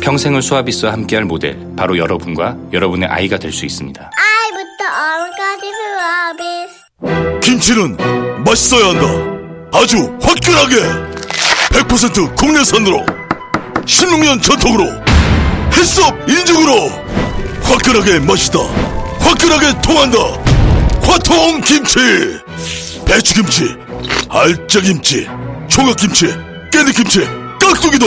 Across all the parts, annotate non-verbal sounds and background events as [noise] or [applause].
평생을 수아비스와 함께할 모델 바로 여러분과 여러분의 아이가 될 수 있습니다. 아이부터 어른까지 수아비 김치는 맛있어야 한다. 아주 화끈하게 100% 국내산으로 16년 전통으로 햇섭 인증으로 화끈하게 맛있다. 화끈하게 통한다. 화통 김치. 배추김치, 알짜김치, 총각김치, 깨잎김치, 깍두기도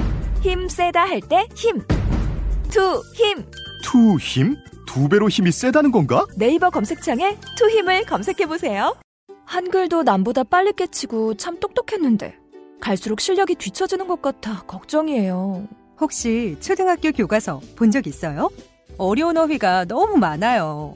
힘 세다 할 때 힘. 투, 힘. 투 힘? 두 배로 힘이 세다는 건가? 네이버 검색창에 투 힘을 검색해 보세요. 한글도 남보다 빨리 깨치고 참 똑똑했는데 갈수록 실력이 뒤처지는 것 같아 걱정이에요. 혹시 초등학교 교과서 본 적 있어요? 어려운 어휘가 너무 많아요.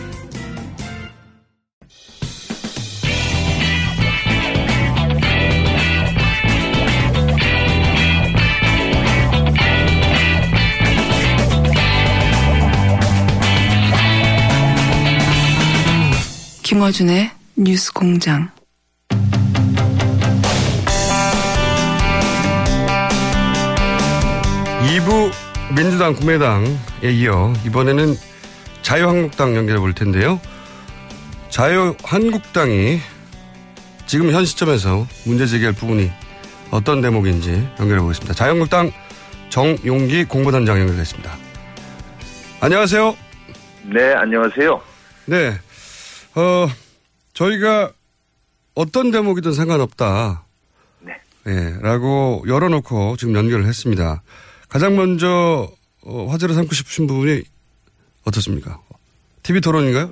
김어준의 뉴스 공장. 이부 민주당, 국민당에 이어 이번에는 자유한국당 연결해 볼 텐데요. 자유한국당이 지금 현 시점에서 문제 제기할 부분이 어떤 대목인지 연결해 보겠습니다. 자유한국당 정용기 공보단장 연결됐습니다. 안녕하세요. 네, 안녕하세요. 네. 어, 저희가 어떤 대목이든 상관없다. 네. 예, 라고 열어놓고 지금 연결을 했습니다. 가장 먼저 어, 화제로 삼고 싶으신 부분이 어떻습니까? TV 토론인가요?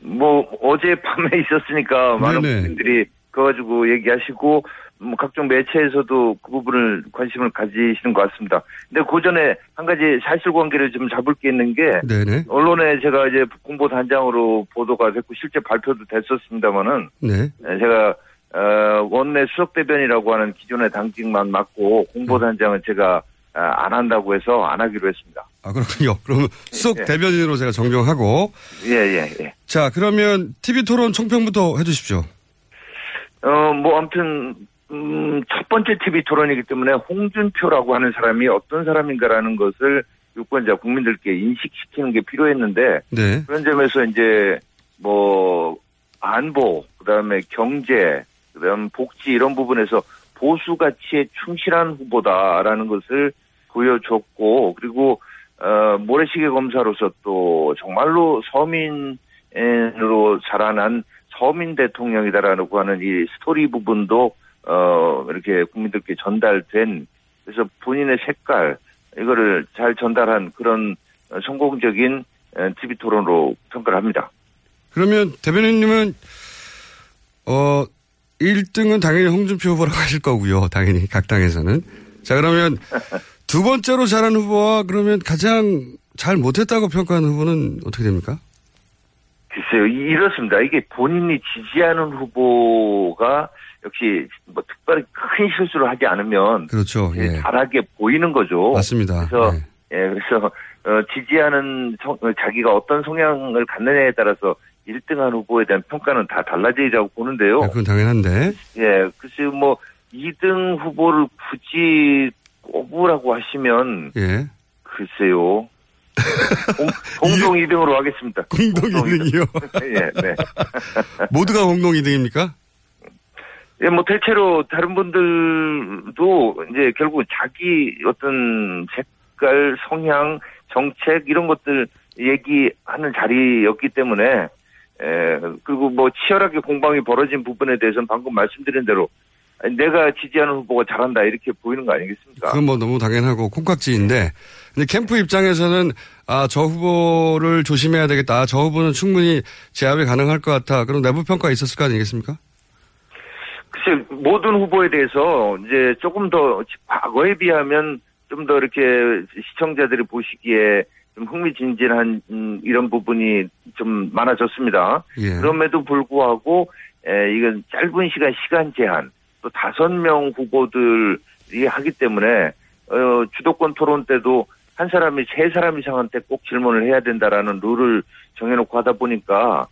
뭐 어제 밤에 있었으니까 많은 네네. 분들이 그거 가지고 얘기하시고 뭐 각종 매체에서도 그 부분을 관심을 가지시는 것 같습니다. 근데 그 전에 한 가지 사실관계를 좀 잡을 게 있는 게 네네. 언론에 제가 이제 공보 단장으로 보도가 됐고 실제 발표도 됐었습니다마는 네. 제가 어, 원내 수석 대변이라고 하는 기존의 당직만 맡고 공보 단장은 제가 아, 안 한다고 해서 안 하기로 했습니다. 아, 그렇군요. 그럼 수석 예. 대변인으로 제가 정정하고. 예, 예, 예. 자, 그러면 TV 토론 총평부터 해 주십시오. 어, 뭐, 아무튼, 음, 첫 번째 TV 토론이기 때문에 홍준표라고 하는 사람이 어떤 사람인가라는 것을 유권자 국민들께 인식시키는 게 필요했는데, 네. 그런 점에서 이제, 뭐, 안보, 그 다음에 경제, 그 다음 복지 이런 부분에서 보수 가치에 충실한 후보다라는 것을 보여줬고, 그리고, 어, 모래시계 검사로서 또 정말로 서민으로 자라난 서민 대통령이다라고 하는 이 스토리 부분도 어 이렇게 국민들께 전달된 그래서 본인의 색깔 이거를 잘 전달한 그런 어, 성공적인 TV 토론으로 평가를 합니다. 그러면 대변인님은, 어, 1등은 당연히 홍준표 후보라고 [laughs] 하실 거고요. 당연히 각 당에서는. 자, 그러면 [laughs] 두 번째로 잘한 후보와 그러면 가장 잘 못했다고 평가하는 후보는 어떻게 됩니까? 글쎄요, 이- 이렇습니다. 이게 본인이 지지하는 후보가 역시 뭐 특별히 큰 실수를 하지 않으면 그렇죠. 예. 잘하게 보이는 거죠. 맞습니다. 그래서 네. 예, 그래서 어, 지지하는 성- 어, 자기가 어떤 성향을 갖느냐에 따라서 1등한 후보에 대한 평가는 다 달라지리라고 보는데요. 네, 그건 당연한데. 예, 글쎄요, 뭐 2등 후보를 굳이 꼽으라고 하시면 예. 글쎄요. 공, [laughs] 공동 2등으로 하겠습니다. 공동 2등이요? [laughs] 예, 네. [laughs] 모두가 공동 2등입니까? 예, 뭐 대체로 다른 분들도 이제 결국 자기 어떤 색깔, 성향, 정책 이런 것들 얘기하는 자리였기 때문에 에, 그리고 뭐 치열하게 공방이 벌어진 부분에 대해서는 방금 말씀드린 대로 내가 지지하는 후보가 잘한다 이렇게 보이는 거 아니겠습니까? 그건 뭐 너무 당연하고 콩깍지인데 근데 캠프 입장에서는 아 저 후보를 조심해야 되겠다. 아, 저 후보는 충분히 제압이 가능할 것 같아. 그런 내부 평가 있었을 거 아니겠습니까? 글쎄 모든 후보에 대해서 이제 조금 더 과거에 비하면 좀 더 이렇게 시청자들이 보시기에 좀 흥미진진한 음, 이런 부분이 좀 많아졌습니다. 예. 그럼에도 불구하고 에, 이건 짧은 시간 시간 제한 또 다섯 명 후보들이 하기 때문에 어, 주도권 토론 때도 한 사람이 세 사람 이상한테 꼭 질문을 해야 된다라는 룰을 정해놓고 하다 보니까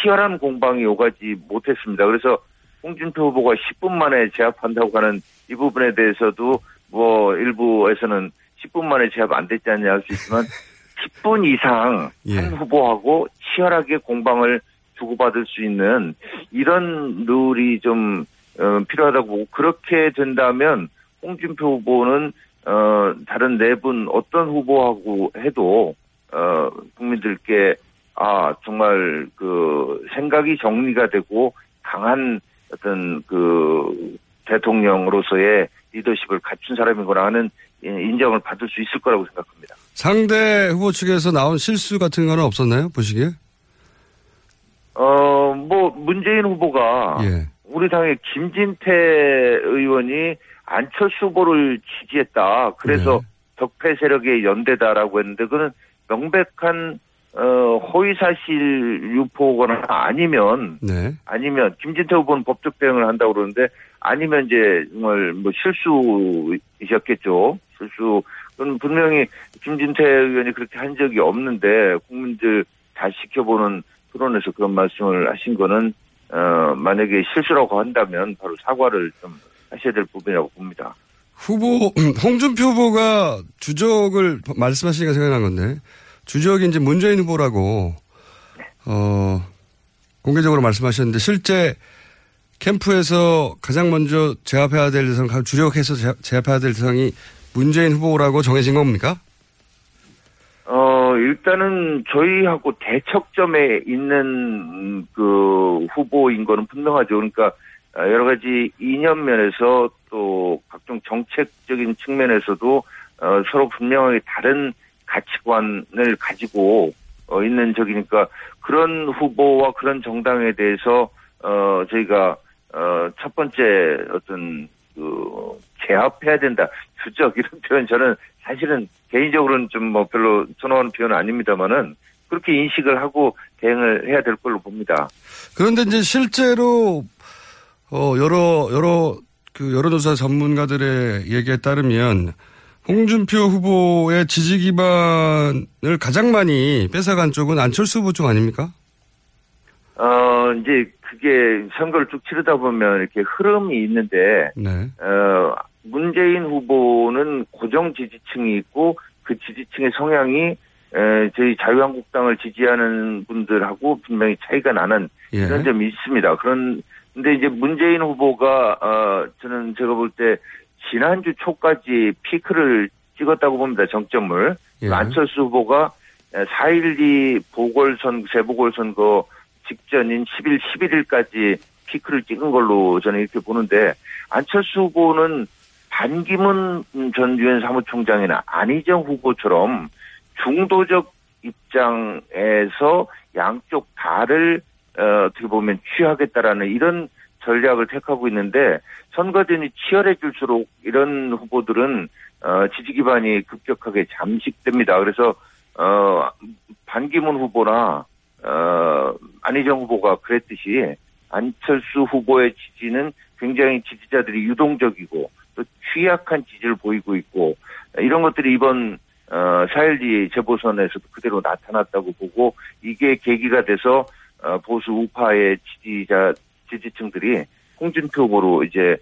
치열한 공방이 오가지 못했습니다. 그래서 홍준표 후보가 10분 만에 제압한다고 하는 이 부분에 대해서도 뭐 일부에서는 10분 만에 제압 안 됐지 않냐 할 수 있지만 [laughs] 10분 이상 예. 한 후보하고 치열하게 공방을 주고받을 수 있는 이런 룰이 좀 어, 필요하다고 보고 그렇게 된다면 홍준표 후보는 어, 다른 네 분 어떤 후보하고 해도 어, 국민들께 아 정말 그 생각이 정리가 되고 강한 어떤 그 대통령으로서의 리더십을 갖춘 사람이구나 하는 예, 인정을 받을 수 있을 거라고 생각합니다. 상대 후보 측에서 나온 실수 같은 거는 없었나요? 보시기에? 어, 뭐, 문재인 후보가 예. 우리 당의 김진태 의원이 안철수 후보를 지지했다. 그래서 네. 적폐 세력의 연대다라고 했는데 그는 명백한 어, 허위사실 유포거나 아니면 네. 아니면 김진태 후보는 법적 대응을 한다고 그러는데 아니면 이제 정말 뭐 실수이셨겠죠. 실수. 그건 분명히 김진태 의원이 그렇게 한 적이 없는데 국민들 다 지켜보는 토론에서 그런 말씀을 하신 거는 어 만약에 실수라고 한다면 바로 사과를 좀 하셔야 될 부분이라고 봅니다. 후보, [clears throat] 홍준표 후보가 주적을 말씀하시니까 생각난 건데, 주적이 이제 문재인 후보라고, 어, 공개적으로 말씀하셨는데, 실제 캠프에서 가장 먼저 제압해야 될 대상, 주력해서 제- 제압해야 될 대상이 문재인 후보라고 정해진 겁니까? 어, 일단은 저희하고 대척점에 있는 음, 그 후보인 거는 분명하죠. 그러니까 어, 여러 가지 이념 면에서 또 각종 정책적인 측면에서도 어, 서로 분명하게 다른 가치관을 가지고 어, 있는 적이니까 그런 후보와 그런 정당에 대해서 어, 저희가 어, 첫 번째 어떤 그 제압해야 된다 주적 이런 [laughs] 표현 저는 사실은 개인적으로는 좀 뭐 별로 선호하는 표현은 아닙니다만은 그렇게 인식을 하고 대응을 해야 될 걸로 봅니다. 그런데 이제 실제로 어 여러 여러 그 여론조사 전문가들의 얘기에 따르면 홍준표 후보의 지지 기반을 가장 많이 뺏어간 쪽은 안철수 후보 쪽 아닙니까? 어 이제 그게 선거를 쭉 치르다 보면 이렇게 흐름이 있는데 네. 어 문재인 후보는 고정 지지층이 있고 그 지지층의 성향이 에, 저희 자유한국당을 지지하는 분들하고 분명히 차이가 나는 예. 이런 점이 있습니다. 그런 근데 이제 문재인 후보가 어 저는 제가 볼 때 지난주 초까지 피크를 찍었다고 봅니다. 정점을 예. 안철수 후보가 4.12 보궐선 재보궐선거 직전인 10일 11일까지 피크를 찍은 걸로 저는 이렇게 보는데 안철수 후보는 반기문 전 유엔 사무총장이나 안희정 후보처럼 중도적 입장에서 양쪽 다를 어, 어떻게 보면 취하겠다라는 이런 전략을 택하고 있는데 선거전이 치열해질수록 이런 후보들은 어, 지지 기반이 급격하게 잠식됩니다. 그래서 어, 반기문 후보나 어, 안희정 후보가 그랬듯이 안철수 후보의 지지는 굉장히 지지자들이 유동적이고 또 취약한 지지를 보이고 있고 이런 것들이 이번 어, 4.12 재보선에서도 그대로 나타났다고 보고 이게 계기가 돼서 어, 보수 우파의 지지자 지지층들이 홍준표 후보로 이제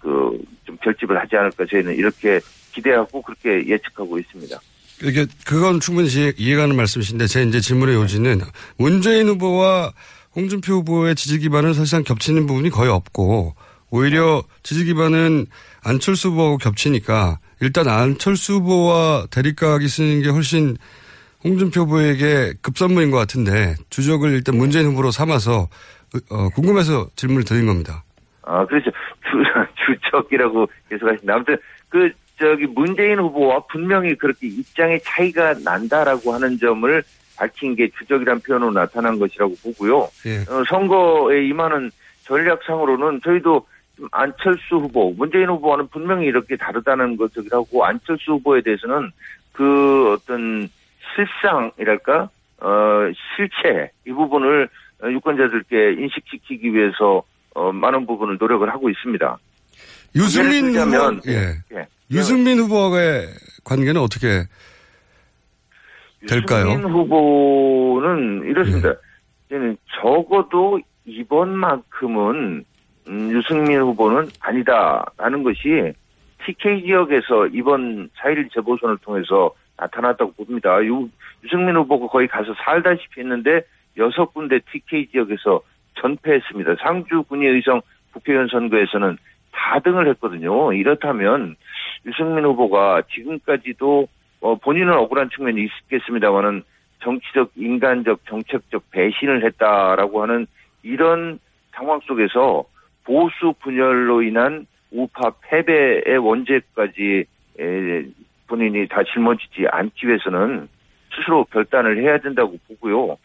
그 좀 결집을 하지 않을까 저희는 이렇게 기대하고 그렇게 예측하고 있습니다. 이게 그건 충분히 이해- 이해가는 말씀이신데 제 이제 질문의 요지는 문재인 후보와 홍준표 후보의 지지 기반은 사실상 겹치는 부분이 거의 없고 오히려 지지 기반은 안철수 후보하고 겹치니까 일단 안철수 후보와 대립각이 쓰는 게 훨씬 홍준표 후보에게 급선무인 것 같은데 주적을 일단 문재인 후보로 삼아서 어, 궁금해서 질문을 드린 겁니다. 아, 그렇죠. 주, 주적이라고 계속 하신다. 아무튼, 그, 저기, 문재인 후보와 분명히 그렇게 입장의 차이가 난다라고 하는 점을 밝힌 게 주적이란 표현으로 나타난 것이라고 보고요. 예. 어, 선거에 임하는 전략상으로는 저희도 좀 안철수 후보, 문재인 후보와는 분명히 이렇게 다르다는 것이라고 안철수 후보에 대해서는 그 어떤 실상이랄까, 어, 실체, 이 부분을 어, 유권자들께 인식시키기 위해서 어, 많은 부분을 노력을 하고 있습니다. 유승민 후보, 예. 예. 유승민 후보와의 관계는 어떻게 될까요? 예. 유승민 후보는 이렇습니다. 저는 적어도 이번만큼은 음, 유승민 후보는 아니다라는 것이 TK 지역에서 이번 4.1 재보선을 통해서 나타났다고 봅니다. 유, 유승민 후보가 거의 가서 살다시피 했는데 여섯 군데 TK 지역에서 전패했습니다. 상주 군의의성 국회의원 선거에서는 4등을 했거든요. 이렇다면 유승민 후보가 지금까지도 어, 본인은 억울한 측면이 있겠습니다만은 정치적, 인간적, 정책적 배신을 했다라고 하는 이런 상황 속에서 보수 분열로 인한 우파 패배의 원죄까지 에, 본인이 다 짊어지지 않기 위해서는 스스로 결단을 해야 된다고 보고요.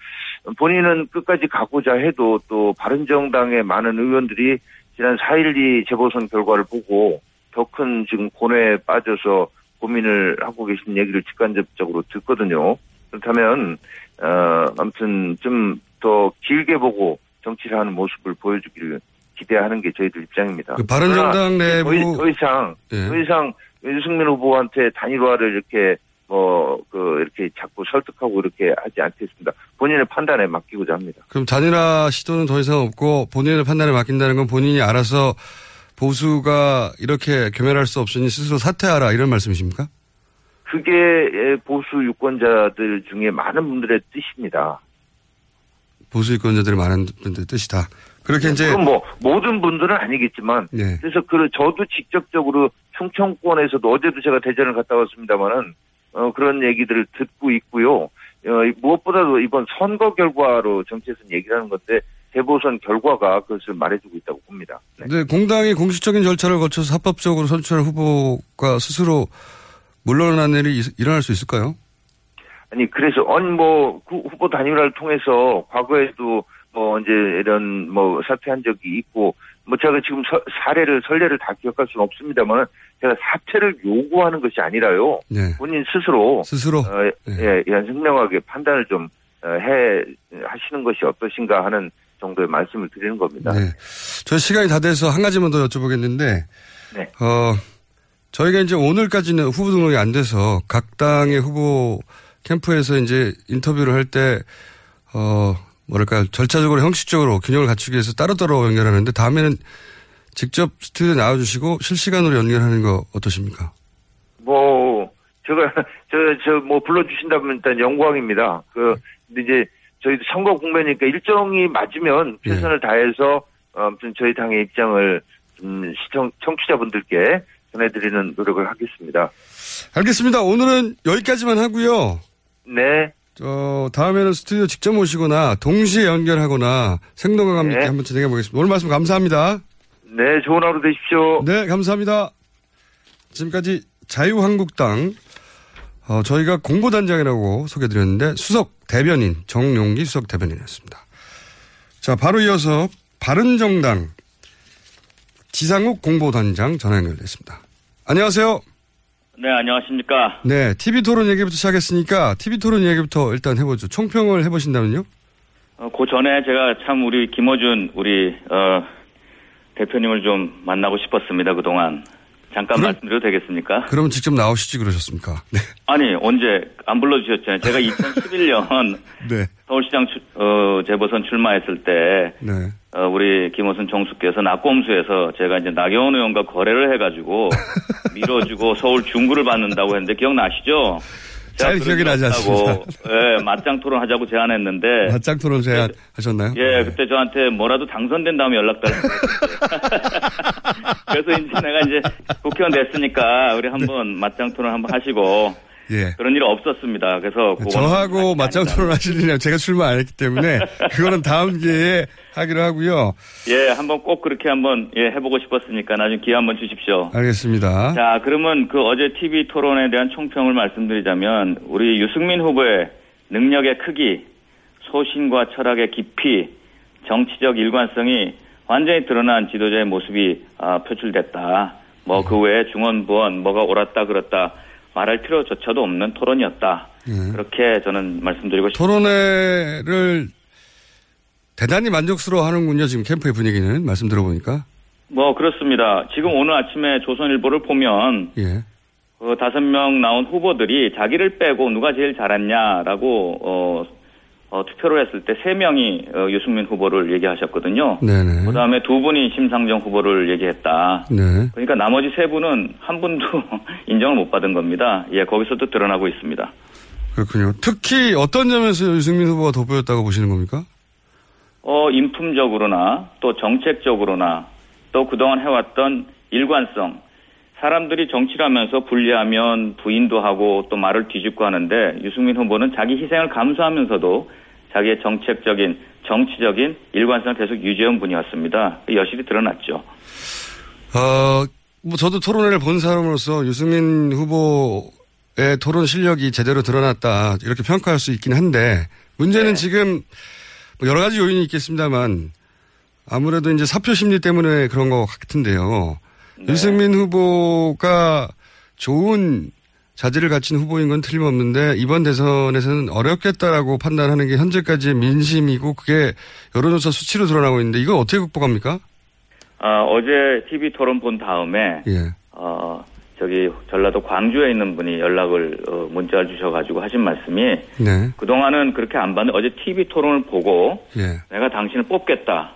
본인은 끝까지 가고자 해도 또 바른정당의 많은 의원들이 지난 4.12 재보선 결과를 보고 더 큰 지금 고뇌에 빠져서 고민을 하고 계신 얘기를 직간접적으로 듣거든요. 그렇다면 어 아무튼 좀 더 길게 보고 정치를 하는 모습을 보여주기를 기대하는 게 저희들 입장입니다. 그 바른정당 내부 더, 이상 예. 더 이상 유승민 후보한테 단일화를 이렇게 뭐 그 이렇게 자꾸 설득하고 이렇게 하지 않겠습니다. 본인의 판단에 맡기고자 합니다. 그럼 단일화 시도는 더 이상 없고 본인의 판단에 맡긴다는 건 본인이 알아서 보수가 이렇게 겸연할 수 없으니 스스로 사퇴하라 이런 말씀이십니까? 그게 예, 보수 유권자들 중에 많은 분들의 뜻입니다. 보수 유권자들이 많은 분들 뜻이다. 그렇게 이제 그럼 뭐 모든 분들은 아니겠지만 네. 그래서 그 저도 직접적으로 충청권에서도 어제도 제가 대전을 갔다 왔습니다만은 어, 그런 얘기들을 듣고 있고요. 어, 무엇보다도 이번 선거 결과로 정치에서는 얘기를 하는 건데 대보선 결과가 그것을 말해주고 있다고 봅니다. 네. 근데 공당이 공식적인 절차를 거쳐서 합법적으로 선출한 후보가 스스로 물러난 일이 있- 일어날 수 있을까요? 아니 그래서 아니 뭐 그 후보 단일화를 통해서 과거에도 뭐 이제 이런 뭐 사퇴한 적이 있고 뭐 제가 지금 서- 사례를 선례를 다 기억할 수는 없습니다만 제가 사퇴를 요구하는 것이 아니라요 네. 본인 스스로 스스로 어, 네. 예, 예, 현명하게 판단을 좀 어, 해 하시는 것이 어떠신가 하는 정도의 말씀을 드리는 겁니다. 네. 저 시간이 다 돼서 한 가지만 더 여쭤보겠는데, 네. 어, 저희가 이제 오늘까지는 후보 등록이 안 돼서 각 당의 후보 캠프에서 이제 인터뷰를 할 때, 어, 뭐랄까, 절차적으로 형식적으로 균형을 갖추기 위해서 따로따로 연결하는데 다음에는 직접 스튜디오에 나와주시고 실시간으로 연결하는 거 어떠십니까? 뭐 제가 [laughs] 저 저 뭐 불러주신다면 일단 영광입니다. 그 근데 이제 저희도 선거 국면이니까 일정이 맞으면 네. 최선을 다해서 어, 아무튼 저희 당의 입장을 음, 시청 청취자분들께 전해드리는 노력을 하겠습니다. 알겠습니다. 오늘은 여기까지만 하고요. 네, 저 다음에는 스튜디오 직접 모시거나 동시에 연결하거나 생동감 있게 네. 한번 진행해 보겠습니다. 오늘 말씀 감사합니다. 네 좋은 하루 되십시오. 네, 감사합니다. 지금까지 자유한국당 어, 저희가 공보단장이라고 소개드렸는데 수석 대변인 정용기 수석 대변인이었습니다. 자, 바로 이어서 바른정당 지상욱 공보단장 전화 연결됐습니다. 안녕하세요. 네, 안녕하십니까. 네, TV 토론 얘기부터 시작했으니까 TV 토론 얘기부터 일단 해보죠. 총평을 해보신다면요? 어, 그 전에 제가 참 우리 김어준 우리 어, 대표님을 좀 만나고 싶었습니다. 그 동안 잠깐 그럼- 말씀드려도 되겠습니까? 그러면 직접 나오시지 그러셨습니까? 네. 아니 언제 안 불러주셨잖아요. 제가 [laughs] 2011년 네. 서울시장 출- 어, 재보선 출마했을 때 네. 어, 우리 김호순 정수께서 낙곰수에서 제가 이제 나경원 의원과 거래를 해가지고 [laughs] 밀어주고 서울 중구를 받는다고 했는데 기억나시죠? 잘 기억이 나지 않습니다. 예, 맞짱 토론 하자고 제안했는데 맞짱 토론 제안하셨나요? 예, 그때 저한테 뭐라도 당선된 다음에 연락 달라고 그랬어요. [laughs] 그래서 이제 내가 이제 국회의원 됐으니까 우리 한번 맞짱 토론 한번 하시고 예. 그런 일 없었습니다. 그래서 저하고 맞짱 아니다. 토론 하시느냐 제가 출마 안 했기 때문에 [laughs] 그거는 다음 기회에 하기로 하고요. 예, 한번 꼭 그렇게 한번 예, 해보고 싶었으니까 나중에 기회 한번 주십시오. 알겠습니다. 자, 그러면 그 어제 TV 토론에 대한 총평을 말씀드리자면 우리 유승민 후보의 능력의 크기, 소신과 철학의 깊이, 정치적 일관성이 완전히 드러난 지도자의 모습이 아, 표출됐다. 뭐 그 외에 중원부원 뭐가 옳았다 그렇다 말할 필요조차도 없는 토론이었다. 예. 그렇게 저는 말씀드리고 싶습니다. 토론회를 대단히 만족스러워 하는군요. 지금 캠프의 분위기는 말씀 들어보니까. 뭐 그렇습니다. 지금 오늘 아침에 조선일보를 보면 예. 그 다섯 명 나온 후보들이 자기를 빼고 누가 제일 잘했냐라고 어, 어, 투표를 했을 때세 명이 어, 유승민 후보를 얘기하셨거든요. 네네. 그다음에 두 분이 심상정 후보를 얘기했다. 네. 그러니까 나머지 세 분은 한 분도 [laughs] 인정을 못 받은 겁니다. 예, 거기서도 드러나고 있습니다. 그렇군요. 특히 어떤 점에서 유승민 후보가 돋보였다고 보시는 겁니까? 어, 인품적으로나 또 정책적으로나 또 그동안 해왔던 일관성. 사람들이 정치를 하면서 분리하면 부인도 하고 또 말을 뒤집고 하는데 유승민 후보는 자기 희생을 감수하면서도 자기의 정책적인 정치적인 일관성을 계속 유지한 분이었습니다. 여실히 드러났죠. 어, 뭐 저도 토론회를 본 사람으로서 유승민 후보의 토론 실력이 제대로 드러났다 이렇게 평가할 수 있긴 한데 문제는 지금 뭐 여러 가지 요인이 있겠습니다만 아무래도 이제 사표 심리 때문에 그런 것 같은데요. 유승민 후보가 좋은 자질을 갖춘 후보인 건 틀림없는데 이번 대선에서는 어렵겠다라고 판단하는 게 현재까지의 민심이고 그게 여론조사 수치로 드러나고 있는데 이걸 어떻게 극복합니까? 아, 어제 TV 토론 본 다음에 예. 어, 저기 전라도 광주에 있는 분이 연락을 어, 문자를 주셔가지고 하신 말씀이 네. 그동안은 그렇게 안 봤는데 어제 TV 토론을 보고 예. 내가 당신을 뽑겠다.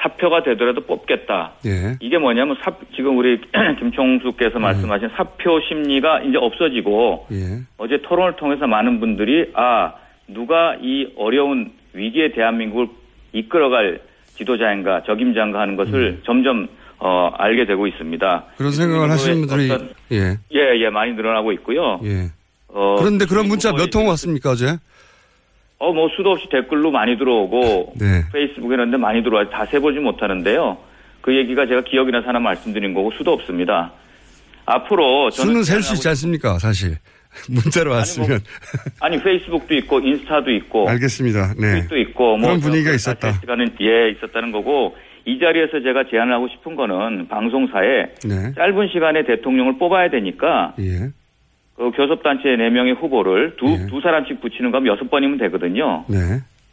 사표가 되더라도 뽑겠다. 예. 이게 뭐냐면 사, 지금 우리 [clears throat] 김총수께서 말씀하신 사표 심리가 이제 없어지고 예. 어제 토론을 통해서 많은 분들이 아 누가 이 어려운 위기의 대한민국을 이끌어갈 지도자인가 적임자인가 하는 것을 점점 어, 알게 되고 있습니다. 그런 생각을 하시는 분들이 어떤- 예. 예, 예, 많이 늘어나고 있고요. 예. 어, 그런데 그런 문자 몇 통 왔습니까 어제? 어, 뭐 수도 없이 댓글로 많이 들어오고 네. 페이스북에 있는데 많이 들어와 다 세보지 못하는데요. 그 얘기가 제가 기억이 나서 하나 말씀드린 거고 수도 없습니다. 앞으로 저는 수는 셀 수 있지 않습니까 사실 [laughs] 문자로 왔으면 [laughs] 아니 페이스북도 있고 인스타도 있고 알겠습니다. 네. 트윗도 있고 뭐 그런 분위기가 다 있었다. 시간은 예 있었다는 거고 이 자리에서 제가 제안을 하고 싶은 거는 방송사에 네. 짧은 시간에 대통령을 뽑아야 되니까 예. 그 교섭단체 네명의 후보를 두, 두 사람씩 붙이는 거면 여섯 번이면 되거든요. 네.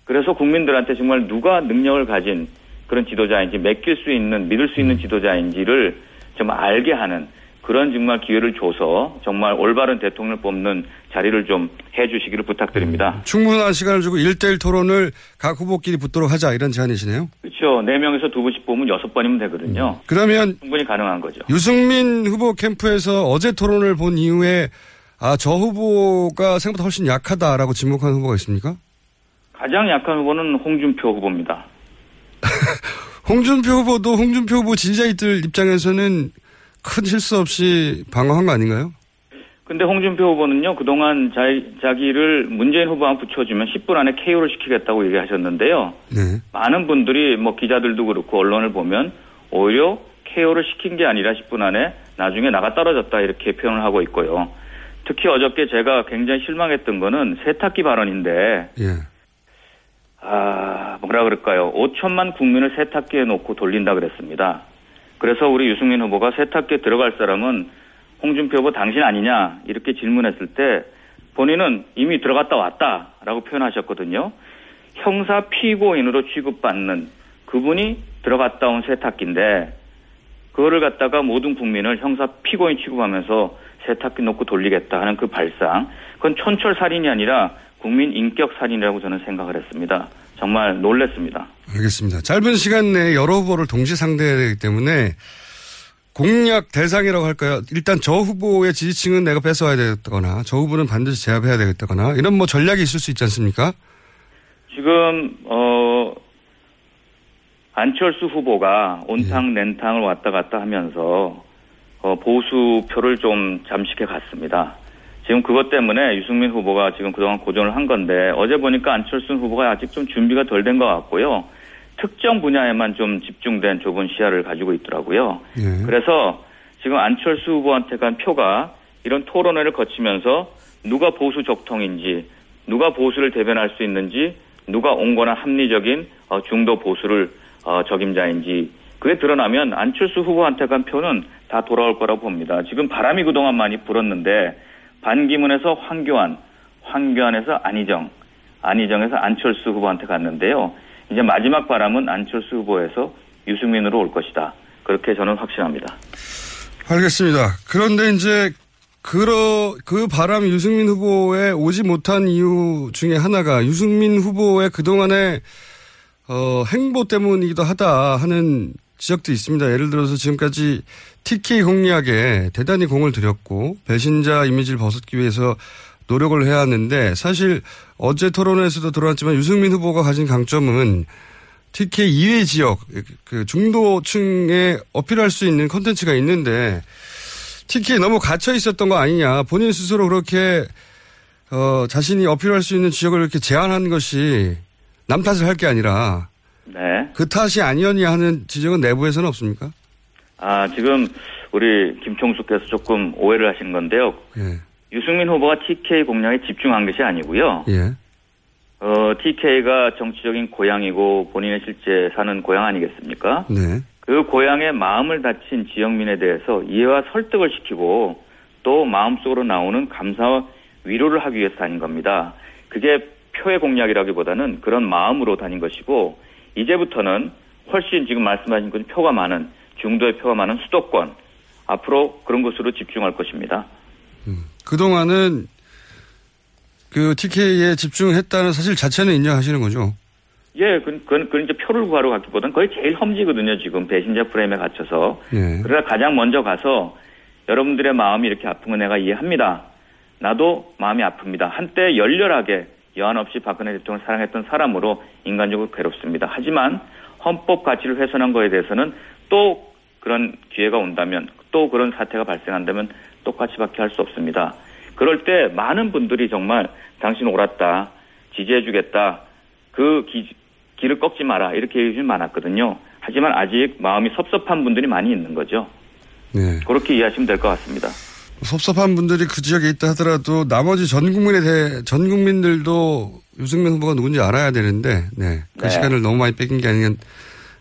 그래서 국민들한테 정말 누가 능력을 가진 그런 지도자인지 맡길 수 있는 믿을 수 음. 있는 지도자인지를 좀 알게 하는 그런 정말 기회를 줘서 정말 올바른 대통령을 뽑는 자리를 좀 해주시기를 부탁드립니다. 충분한 시간을 주고 1대1 토론을 각 후보끼리 붙도록 하자 이런 제안이시네요. 그렇죠. 네 명에서 두 분씩 뽑으면 여섯 번이면 되거든요. 그러면 충분히 가능한 거죠. 유승민 후보 캠프에서 어제 토론을 본 이후에 아 저 후보가 생각보다 훨씬 약하다라고 지목하는 후보가 있습니까? 가장 약한 후보는 홍준표 후보입니다. [laughs] 홍준표 후보도 홍준표 후보 지지자들 입장에서는 큰 실수 없이 방어한 거 아닌가요? 근데 홍준표 후보는요, 그동안 자, 자기를 문재인 후보와 붙여주면 10분 안에 KO를 시키겠다고 얘기하셨는데요. 네. 많은 분들이 뭐 기자들도 그렇고 언론을 보면 오히려 KO를 시킨 게 아니라 10분 안에 나중에 나가 떨어졌다 이렇게 표현을 하고 있고요. 특히 어저께 제가 굉장히 실망했던 거는 세탁기 발언인데, 예. 아, 뭐라 그럴까요. 5천만 국민을 세탁기에 놓고 돌린다 그랬습니다. 그래서 우리 유승민 후보가 세탁기에 들어갈 사람은 홍준표 후보 당신 아니냐 이렇게 질문했을 때 본인은 이미 들어갔다 왔다라고 표현하셨거든요. 형사 피고인으로 취급받는 그분이 들어갔다 온 세탁기인데 그거를 갖다가 모든 국민을 형사 피고인 취급하면서 세탁기 놓고 돌리겠다 하는 그 발상, 그건 촌철 살인이 아니라 국민 인격 살인이라고 저는 생각을 했습니다. 정말 놀랬습니다. 알겠습니다. 짧은 시간 내에 여러 후보를 동시 상대해야 되기 때문에 공약 대상이라고 할까요? 일단 저 후보의 지지층은 내가 뺏어와야 되겠다거나 저 후보는 반드시 제압해야 되겠다거나 이런 뭐 전략이 있을 수 있지 않습니까? 지금 어 안철수 후보가 온탕 냉탕을 왔다 갔다 하면서 어, 보수표를 좀 잠식해 갔습니다. 지금 그것 때문에 유승민 후보가 지금 그동안 고전을 한 건데 어제 보니까 안철수 후보가 아직 좀 준비가 덜 된 것 같고요. 특정 분야에만 좀 집중된 좁은 시야를 가지고 있더라고요. 예. 그래서 지금 안철수 후보한테 간 표가 이런 토론회를 거치면서 누가 보수 적통인지 누가 보수를 대변할 수 있는지 누가 온건한 합리적인 어, 중도 보수를 어, 적임자인지 그게 드러나면 안철수 후보한테 간 표는 다 돌아올 거라고 봅니다. 지금 바람이 그동안 많이 불었는데 반기문에서 황교안, 황교안에서 안희정, 안희정에서 안철수 후보한테 갔는데요. 이제 마지막 바람은 안철수 후보에서 유승민으로 올 것이다. 그렇게 저는 확신합니다. 알겠습니다. 그런데 이제 그러 그 바람 유승민 후보에 오지 못한 이유 중에 하나가 유승민 후보의 그동안의 어, 행보 때문이기도 하다 하는 지적도 있습니다. 예를 들어서 지금까지 TK 공략에 대단히 공을 들였고 배신자 이미지를 벗었기 위해서 노력을 해야 하는데 사실 어제 토론회에서도 드러났지만 유승민 후보가 가진 강점은 TK 이외 지역 그 중도층에 어필할 수 있는 컨텐츠가 있는데 TK에 너무 갇혀 있었던 거 아니냐 본인 스스로 그렇게 어, 자신이 어필할 수 있는 지역을 이렇게 제한한 것이 남 탓을 할 게 아니라 네. 그 탓이 아니었냐 하는 지적은 내부에서는 없습니까? 아, 지금 우리 김총수께서 조금 오해를 하신 건데요. 예. 유승민 후보가 TK 공략에 집중한 것이 아니고요. 예. 어, TK가 정치적인 고향이고 본인의 실제 사는 고향 아니겠습니까? 네. 그 고향의 마음을 다친 지역민에 대해서 이해와 설득을 시키고 또 마음속으로 나오는 감사와 위로를 하기 위해서 다닌 겁니다. 그게 표의 공략이라기보다는 그런 마음으로 다닌 것이고 이제부터는 훨씬 지금 말씀하신 그 표가 많은 중도의 표가 많은 수도권 앞으로 그런 곳으로 집중할 것입니다. 그동안은 그 TK에 집중했다는 사실 자체는 인정하시는 거죠. 예, 그, 그, 그 이제 표를 구하러 갔기보다는 거의 제일 험지거든요, 지금 배신자 프레임에 갇혀서. 예. 그러다 가장 먼저 가서 여러분들의 마음이 이렇게 아픈 거 내가 이해합니다. 나도 마음이 아픕니다. 한때 열렬하게 여한 없이 박근혜 대통령을 사랑했던 사람으로 인간적으로 괴롭습니다. 하지만 헌법 가치를 훼손한 거에 대해서는 또 그런 기회가 온다면 또 그런 사태가 발생한다면 똑같이밖에 할 수 없습니다. 그럴 때 많은 분들이 정말 당신 옳았다, 지지해주겠다, 그 기, 길을 꺾지 마라 이렇게 얘기 좀 많았거든요. 하지만 아직 마음이 섭섭한 분들이 많이 있는 거죠. 네. 그렇게 이해하시면 될 것 같습니다. 섭섭한 분들이 그 지역에 있다 하더라도 나머지 전 국민에 대해 전 국민들도 유승민 후보가 누군지 알아야 되는데 네. 그 네. 시간을 너무 많이 뺏긴 게 아닌가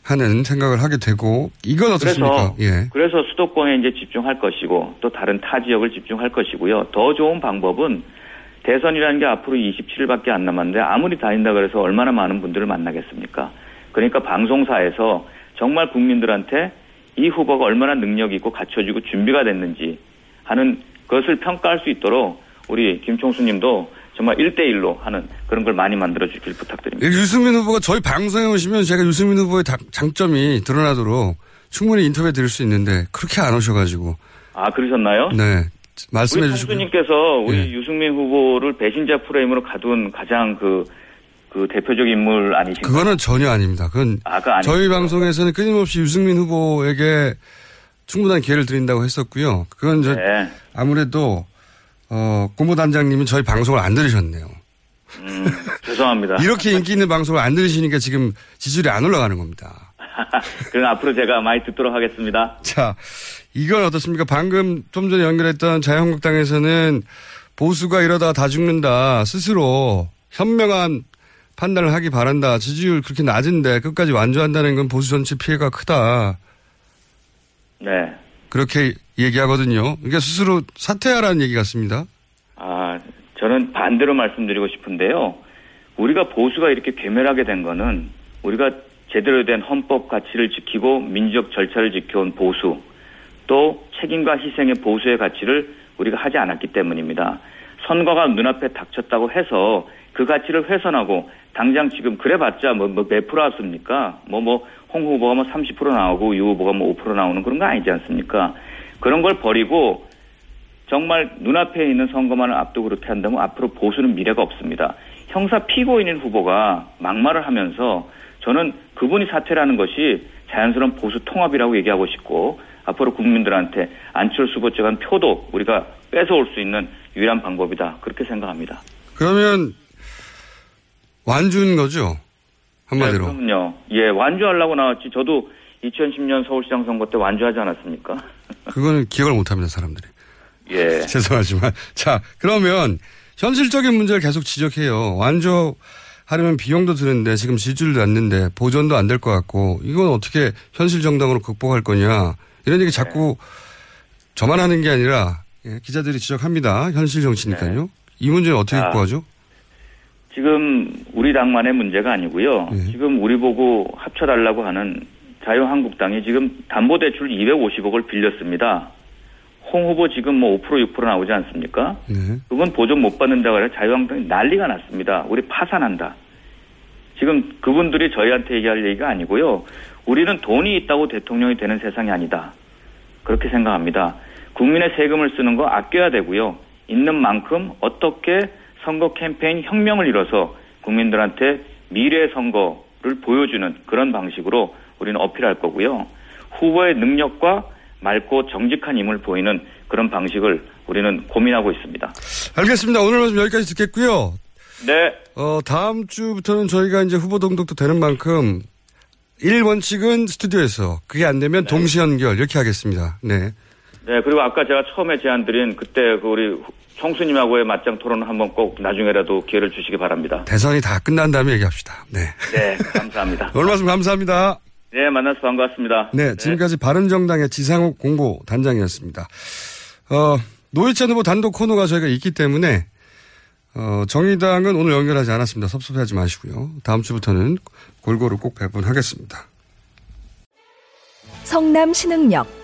하는 생각을 하게 되고 이건 어떻습니까? 그래서 예. 그래서 수도권에 이제 집중할 것이고 또 다른 타 지역을 집중할 것이고요. 더 좋은 방법은 대선이라는 게 앞으로 27일밖에 안 남았는데 아무리 다닌다 그래서 얼마나 많은 분들을 만나겠습니까? 그러니까 방송사에서 정말 국민들한테 이 후보가 얼마나 능력이 있고 갖춰지고 준비가 됐는지 하는 것을 평가할 수 있도록 우리 김총수님도 정말 1대1로 하는 그런 걸 많이 만들어 주길 부탁드립니다. 유승민 후보가 저희 방송에 오시면 제가 유승민 후보의 다- 장점이 드러나도록 충분히 인터뷰 드릴 수 있는데 그렇게 안 오셔가지고 아, 그러셨나요? 네 말씀해 주시고 총수님께서 우리 예. 유승민 후보를 배신자 프레임으로 가둔 가장 그, 그 대표적 인물 아니신가요? 그거는 전혀 아닙니다. 그건 아. 저희 방송에서는 끊임없이 유승민 후보에게 충분한 기회를 드린다고 했었고요. 그건 이제 네. 아무래도 어, 공보단장님은 저희 방송을 안 들으셨네요. 음, 죄송합니다. [laughs] 이렇게 인기 있는 방송을 안 들으시니까 지금 지지율이 안 올라가는 겁니다. [laughs] 그럼 앞으로 제가 많이 듣도록 하겠습니다. 자, 이건 어떻습니까? 방금 좀 전에 연결했던 자유한국당에서는 보수가 이러다 다 죽는다. 스스로 현명한 판단을 하기 바란다. 지지율 그렇게 낮은데 끝까지 완주한다는 건 보수 전체 피해가 크다. 네. 그렇게 얘기하거든요. 그러니까 스스로 사퇴하라는 얘기 같습니다. 아, 저는 반대로 말씀드리고 싶은데요. 우리가 보수가 이렇게 괴멸하게 된 거는 우리가 제대로 된 헌법 가치를 지키고 민주적 절차를 지켜온 보수 또 책임과 희생의 보수의 가치를 우리가 하지 않았기 때문입니다. 선거가 눈앞에 닥쳤다고 해서 그 가치를 훼손하고 당장 지금 그래봤자 뭐, 뭐몇 프로 왔습니까? 뭐 뭐 홍 후보가 뭐 30% 나오고 유 후보가 뭐 5% 나오는 그런 거 아니지 않습니까? 그런 걸 버리고 정말 눈앞에 있는 선거만을 앞두고 그렇게 한다면 앞으로 보수는 미래가 없습니다. 형사 피고인인 후보가 막말을 하면서 저는 그분이 사퇴라는 것이 자연스러운 보수 통합이라고 얘기하고 싶고 앞으로 국민들한테 안철수 후보 쪽한 표도 우리가 뺏어올 수 있는 유일한 방법이다. 그렇게 생각합니다. 그러면 완주인 거죠? 한마디로. 네, 그럼요. 예, 완주하려고 나왔지. 저도 2010년 서울시장 선거 때 완주하지 않았습니까? [laughs] 그거는 기억을 못 합니다, 사람들이. 예. [laughs] 죄송하지만. 자, 그러면 현실적인 문제를 계속 지적해요. 완주하려면 비용도 드는데 지금 지지율도 않는데 보존도 안 될 것 같고 이건 어떻게 현실 정당으로 극복할 거냐. 이런 얘기 자꾸 저만 하는 게 아니라 예, 기자들이 지적합니다. 현실 정치니까요. 이 문제는 어떻게 자, 극복하죠? 지금 우리 당만의 문제가 아니고요. 네. 지금 우리 보고 합쳐달라고 하는 자유한국당이 지금 담보대출 250억을 빌렸습니다. 홍 후보 지금 뭐 5% 6% 나오지 않습니까? 네. 그건 보존 못 받는다고 해서 자유한국당이 난리가 났습니다. 우리 파산한다. 지금 그분들이 저희한테 얘기할 얘기가 아니고요. 우리는 돈이 있다고 대통령이 되는 세상이 아니다. 그렇게 생각합니다. 국민의 세금을 쓰는 거 아껴야 되고요. 있는 만큼 어떻게 선거 캠페인 혁명을 이뤄서 국민들한테 미래 선거를 보여주는 그런 방식으로 우리는 어필할 거고요. 후보의 능력과 맑고 정직한 힘을 보이는 그런 방식을 우리는 고민하고 있습니다. 알겠습니다. 오늘 말씀 여기까지 듣겠고요. 네. 어, 다음 주부터는 저희가 이제 후보 등록도 되는 만큼 1원칙은 스튜디오에서 그게 안 되면 동시 연결 이렇게 하겠습니다. 네. 네, 그리고 아까 제가 처음에 제안드린 그때 그 우리 총수님하고의 맞짱 토론을 한번 꼭 나중에라도 기회를 주시기 바랍니다. 대선이 다 끝난 다음에 얘기합시다. 네. 네, 감사합니다. [laughs] 오늘 말씀 감사합니다. 네, 만나서 반갑습니다. 네, 지금까지 바른정당의 지상욱 공보 단장이었습니다. 어, 노회찬 후보 단독 코너가 저희가 있기 때문에 어, 정의당은 오늘 연결하지 않았습니다. 섭섭해하지 마시고요. 다음 주부터는 골고루 꼭 배분하겠습니다. 성남 신흥역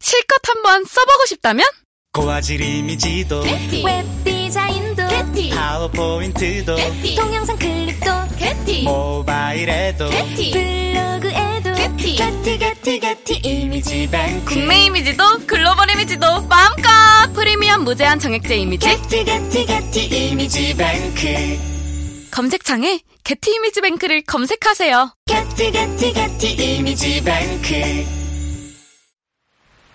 실컷 한번 써보고 싶다면? 고화질 이미지도 웹 디자인도 파워포인트도 동영상 클립도 모바일에도 블로그에도 게티. 게티 게티 이미지 뱅크. 국내 이미지도 글로벌 이미지도 마음껏 프리미엄 무제한 정액제 이미지. 게티 게티 게티 이미지 뱅크. 검색창에 게티 이미지 뱅크를 검색하세요. 게티 게티 게티 이미지 뱅크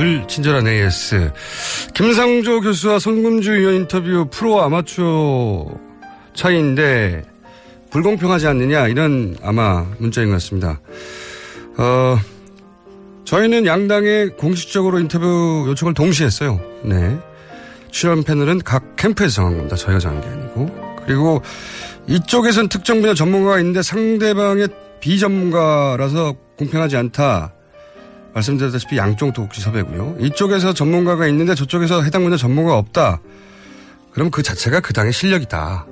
자, 불친절한 AS. 김상조 교수와 성금주 의원 인터뷰 프로 아마추어 차이인데 불공평하지 않느냐 이런 아마 문자인 것 같습니다. 어, 저희는 양당에 공식적으로 인터뷰 요청을 동시에 했어요. 네. 출연 패널은 각 캠프에서 정한 겁니다. 저희가 정한 게 아니고. 그리고 이쪽에선 특정 분야 전문가가 있는데 상대방의 비전문가라서 공평하지 않다. 말씀드렸다시피 양쪽 독지 섭외고요. 이쪽에서 전문가가 있는데 저쪽에서 해당 분야 전문가가 없다. 그럼 그 자체가 그 당의 실력이다.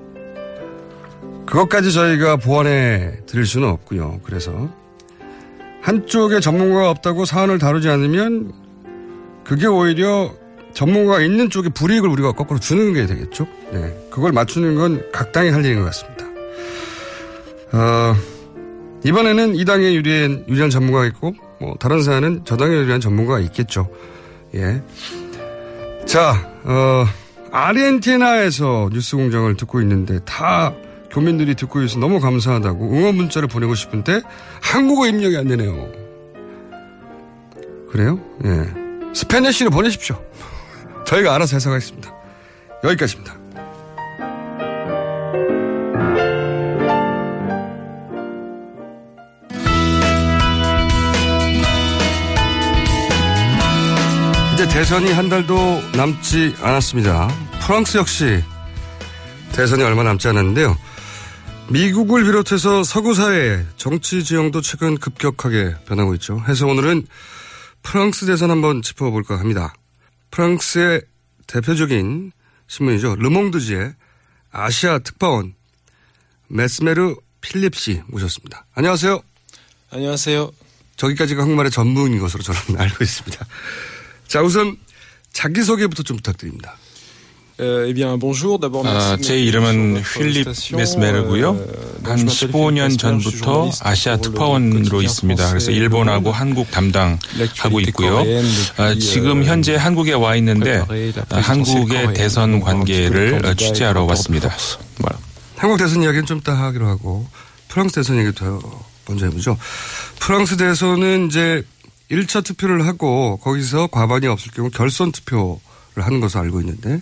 그것까지 저희가 보완해 드릴 수는 없고요. 그래서 한쪽에 전문가가 없다고 사안을 다루지 않으면 그게 오히려 전문가가 있는 쪽에 불이익을 우리가 거꾸로 주는 게 되겠죠. 네. 그걸 맞추는 건 각 당이 할 일인 것 같습니다. 어, 이번에는 이 당에 유리한, 유리한 전문가가 있고, 뭐, 다른 사안은 저 당에 유리한 전문가가 있겠죠. 예. 자, 어, 아르헨티나에서 뉴스 공장을 듣고 있는데 다 교민들이 듣고 있어서 너무 감사하다고 응원 문자를 보내고 싶은데 한국어 입력이 안 되네요. 그래요? 예. 스페니쉬로 보내십시오. [laughs] 저희가 알아서 해석하겠습니다. 여기까지입니다. 대선이 한 달도 남지 않았습니다. 프랑스 역시 대선이 얼마 남지 않았는데요. 미국을 비롯해서 서구 사회 정치 지형도 최근 급격하게 변하고 있죠. 해서 오늘은 프랑스 대선 한번 짚어볼까 합니다. 프랑스의 대표적인 신문이죠. 르몽드지의 아시아 특파원 메스메르 필립 씨 모셨습니다. 안녕하세요. 안녕하세요. 저기까지가 한국말의 전문인 것으로 저는 [laughs] 알고 있습니다. 자, 우선 자기소개부터 좀 부탁드립니다. Euh, bien, bonjour. D'abord, 아, 제 이름은 필립 메스메르고요. 한 15년 전부터 아시아 특파원으로 있습니다. 그래서 일본하고 한국 담당하고 있고요. 아, 지금 현재 한국에 와 있는데 아, 한국의 대선 관계를 어, 취재하러 왔습니다. 한국 대선 이야기는 좀 이따 하기로 하고 프랑스 대선 얘기 더 먼저 해보죠. 프랑스 대선은 이제 1차 투표를 하고 거기서 과반이 없을 경우 결선 투표를 하는 것으로 알고 있는데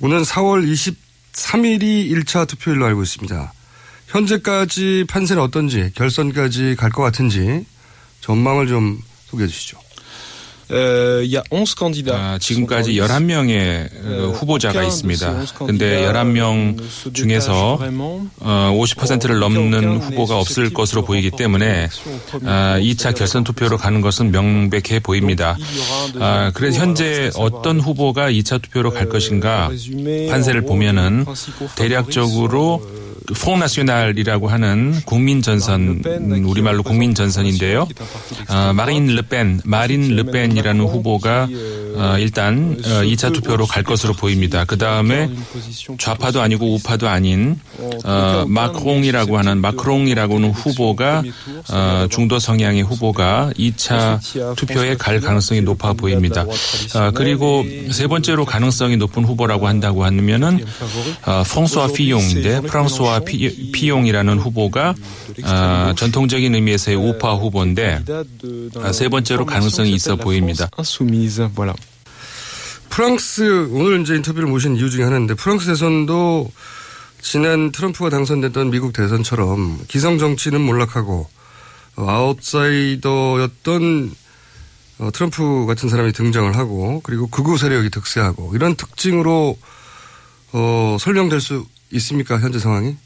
오늘 4월 23일이 1차 투표일로 알고 있습니다. 현재까지 판세는 어떤지 결선까지 갈 것 같은지 전망을 좀 소개해 주시죠. Euh, il y a 11 candidats. 아, 지금까지 11명의 후보자가 있습니다. 근데 11명 중에서 어, 50%를 넘는 후보가 없을 것으로 보이기 때문에 아, 2차 결선 투표로 가는 것은 명백해 보입니다. 아, 그래서 현재 어떤 후보가 2차 투표로 갈 것인가 판세를 보면은 대략적으로 퐁나시오날이라고 하는 국민전선 우리말로 국민전선인데요. 아, 마린 르펜, 마린 르펜이라는 후보가 어, 일단 어, 2차 투표로 갈 것으로 보입니다. 그 다음에 좌파도 아니고 우파도 아닌 어, 마크롱이라고 하는 마크롱이라고 는 후보가 어, 중도 성향의 후보가 2차 투표에 갈 가능성이 높아 보입니다. 어, 그리고 세 번째로 가능성이 높은 후보라고 한다고 하면은 어, 퐁수아 피용인데 프랑스와 피, 피용이라는 후보가 어, 전통적인 의미에서의 우파 후보인데 아, 세 번째로 가능성이 있어 보입니다. 프랑스 오늘 이제 인터뷰를 모신 이유 중에 하나인데 프랑스 대선도 지난 트럼프가 당선됐던 미국 대선처럼 기성 정치는 몰락하고 어, 아웃사이더였던 어, 트럼프 같은 사람이 등장을 하고 그리고 극우 세력이 득세하고 이런 특징으로 어, 설명될 수 있습니까 현재 상황이?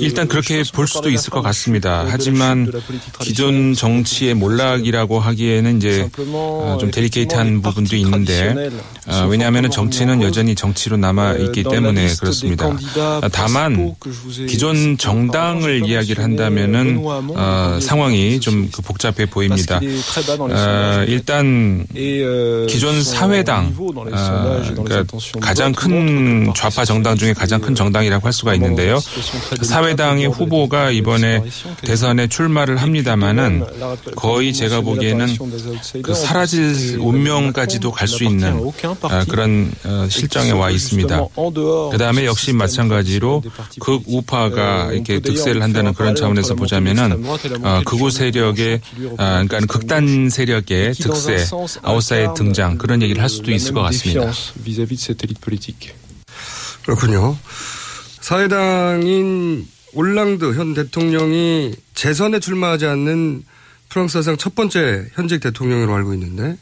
일단 그렇게 볼 수도 있을 것 같습니다. 하지만 기존 정치의 몰락이라고 하기에는 이제 어, 좀 데리케이트한 부분도 있는데 어, 왜냐하면 정치는 여전히 정치로 남아 있기 때문에 그렇습니다. 아, 다만 기존 정당을 이야기를 한다면은 어, 상황이 좀그 복잡해 보입니다. 어, 일단 기존 사회당 어, 그러니까 가장 큰 좌파 정당 중에 가장 큰 정당이라고 할 수가 있는데요. 사회당의 후보가 이번에 대선에 출마를 합니다마는 거의 제가 보기에는 그 사라질 운명까지도 갈 수 있는 그런 어, 실정에 와 있습니다. 그 다음에 역시 마찬가지로 극우파가 이렇게 득세를 한다는 그런 차원에서 보자면은 어, 극우 세력의 아, 그러니까 극단 세력의 득세, 아웃사이더 등장 그런 얘기를 할 수도 있을 것 같습니다. 그렇군요. 사회당인 올랑드 현 대통령이 재선에 출마하지 않는 프랑스 사상 첫 번째 현직 대통령으로 알고 있는데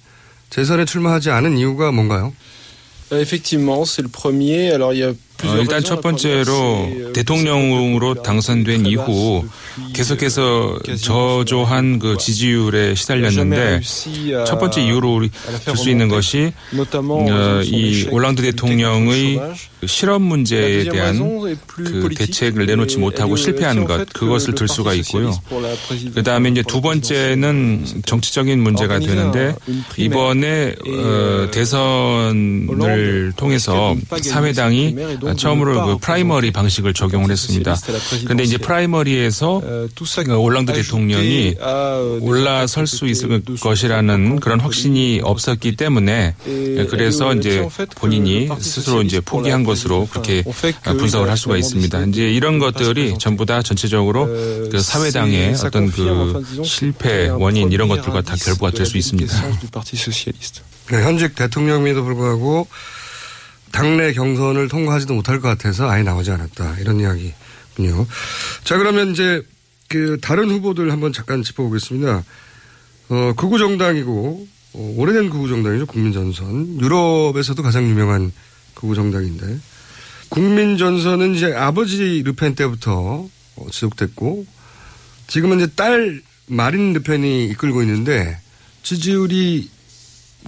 재선에 출마하지 않은 이유가 뭔가요? Effectivement, c'est le premier. Alors il y a 어, 일단 첫 번째로 대통령으로 당선된 이후 계속해서 저조한 그 지지율에 시달렸는데 첫 번째 이유로 우리 볼수 있는 것이 어, 이 올랑드 대통령의 실업 문제에 대한 그 대책을 내놓지 못하고 실패한 것 그것을 들 수가 있고요. 그 다음에 이제 두 번째는 정치적인 문제가 되는데 이번에 어, 대선을 통해서 사회당이 처음으로 그 primary 방식을 적용을 했습니다. 그런데 이제 primary에서 올랑드 대통령이 올라설 수 있을 것이라는 그런 확신이 없었기 때문에 그래서 이제 본인이 스스로 이제 포기한 것으로 그렇게 분석을 할 수가 있습니다. 이제 이런 것들이 전부 다 전체적으로 그 사회당의 어떤 그 실패 원인 이런 것들과 다 결부가 될 수 있습니다. 네, 현직 대통령임에도 불구하고 당내 경선을 통과하지도 못할 것 같아서 아예 나오지 않았다. 이런 이야기군요. 자, 그러면 이제 그 다른 후보들 한번 잠깐 짚어보겠습니다. 어, 극우정당이고, 어, 오래된 극우정당이죠. 국민전선. 유럽에서도 가장 유명한 극우정당인데, 국민전선은 이제 아버지 르펜 때부터 어, 지속됐고, 지금은 이제 딸 마린 르펜이 이끌고 있는데, 지지율이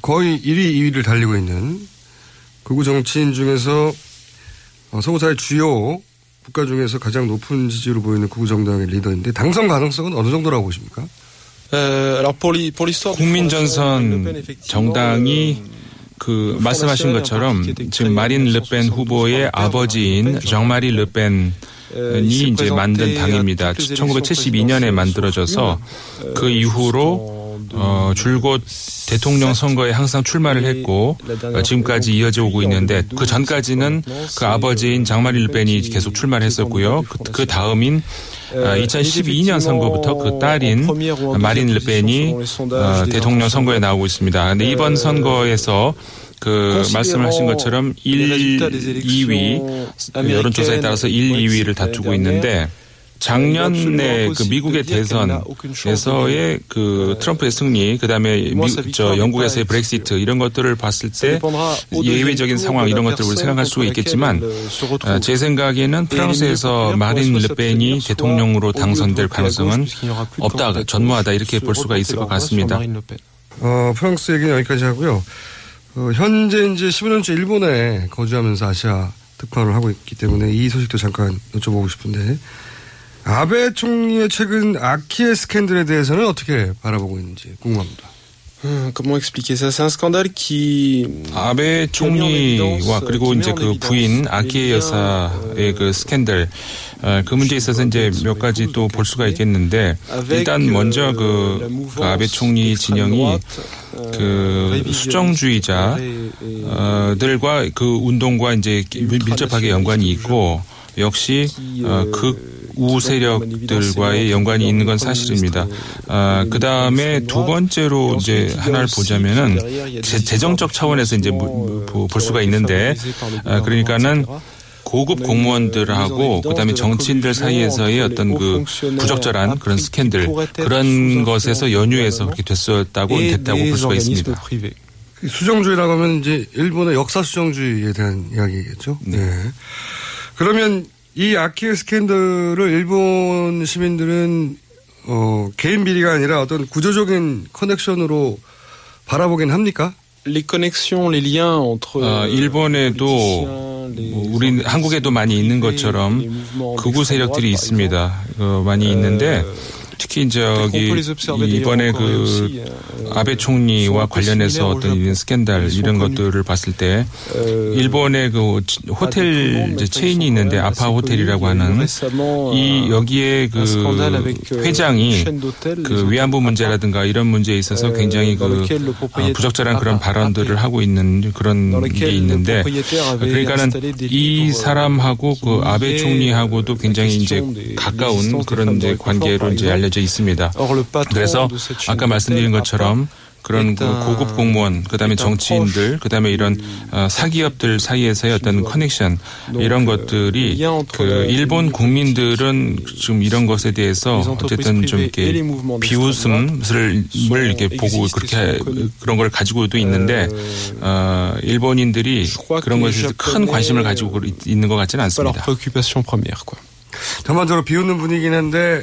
거의 1위, 2위를 달리고 있는 극우 정치인 중에서 어, 서구사의 주요 국가 중에서 가장 높은 지지율을 보이는 극우 정당의 리더인데 당선 가능성은 어느 정도라고 보십니까? 국민전선 정당이 그 말씀하신 것처럼 지금 마린 르펜 후보의 아버지인 정마리 르펜 이 이제 만든 당입니다. 1972년에 만들어져서 그 이후로 어, 줄곧 대통령 선거에 항상 출마를 했고 어, 지금까지 이어져 오고 있는데 그 전까지는 그 아버지인 장마리 르펜이 계속 출마를 했었고요. 그, 그 다음인 2012년 선거부터 그 딸인 마린 르펜이 어, 대통령 선거에 나오고 있습니다. 근데 이번 선거에서 그 말씀을 하신 것처럼 1, 2위 여론조사에 따라서 1, 2위를 다투고 있는데 작년에 그 미국의 대선에서의 그 트럼프의 승리, 그 다음에 저 영국에서의 브렉시트 이런 것들을 봤을 때 예외적인 상황 이런 것들을 우리 생각할 수가 있겠지만 어, 제 생각에는 프랑스에서 마린 르펜이 대통령으로 당선될 가능성은 없다, 전무하다. 이렇게 볼 수가 있을 것 같습니다. 어, 프랑스 얘기는 여기까지 하고요. 어, 현재 이제 15년째 일본에 거주하면서 아시아 특파를 하고 있기 때문에 이 소식도 잠깐 여쭤보고 싶은데 아베 총리의 최근 아키의 스캔들에 대해서는 어떻게 바라보고 있는지 궁금합니다. Comment expliquer ça? C'est un scandale qui 아베 총리와 그리고 이제 그 부인 아키에 여사의 그 스캔들 어, 그 문제에 있어서 이제 몇 가지 또 볼 수가 있겠는데 일단 먼저 그 아베 총리 진영이 그 수정주의자들과 그 운동과 이제 밀접하게 연관이 있고 역시 어, 극 우 세력들과의 연관이 있는 건 사실입니다. 아, 그 다음에 두 번째로 이제 하나를 보자면은 재정적 차원에서 이제 볼 수가 있는데 아, 그러니까는 고급 공무원들하고 그다음에 정치인들 사이에서의 어떤 그 부적절한 그런 스캔들 그런 것에서 연유해서 그렇게 됐었다고 됐다고 볼 수가 있습니다. 수정주의라고 하면 이제 일본의 역사 수정주의에 대한 이야기겠죠. 네. 네. 그러면 이 아키의 스캔들을 일본 시민들은 어, 개인 비리가 아니라 어떤 구조적인 커넥션으로 바라보긴 합니까? 어, 일본에도 뭐 우리 한국에도 많이 있는 것처럼 극우 세력들이 있습니다. 어, 많이 있는데 특히 저기 이번에 그 아베 총리와 관련해서 어떤 이런 스캔들 이런 것들을 봤을 때 일본의 그 호텔 체인이 있는데 아파 호텔이라고 하는 이 여기에 그 회장이 그 위안부 문제라든가 이런 문제에 있어서 굉장히 그 부적절한 그런 발언들을 하고 있는 그런 게 있는데 그러니까는 이 사람하고 그 아베 총리하고도 굉장히 이제 가까운 그런 이제 관계로 이제 알려 알려져 있습니다. 그래서 아까 말씀드린 것처럼 그런 그 고급 공무원, 그다음에 정치인들, 그다음에 이런 어, 사기업들 사이에서의 어떤 커넥션 이런 것들이 그 일본 국민들은 지금 이런 것에 대해서 어쨌든 좀 이렇게 비웃음을 이렇게 보고 그렇게 그런 걸 가지고도 있는데 어, 일본인들이 그런 것에 큰 관심을 가지고 있는 것 같지는 않습니다. 전반적으로 비웃는 분위기는 한데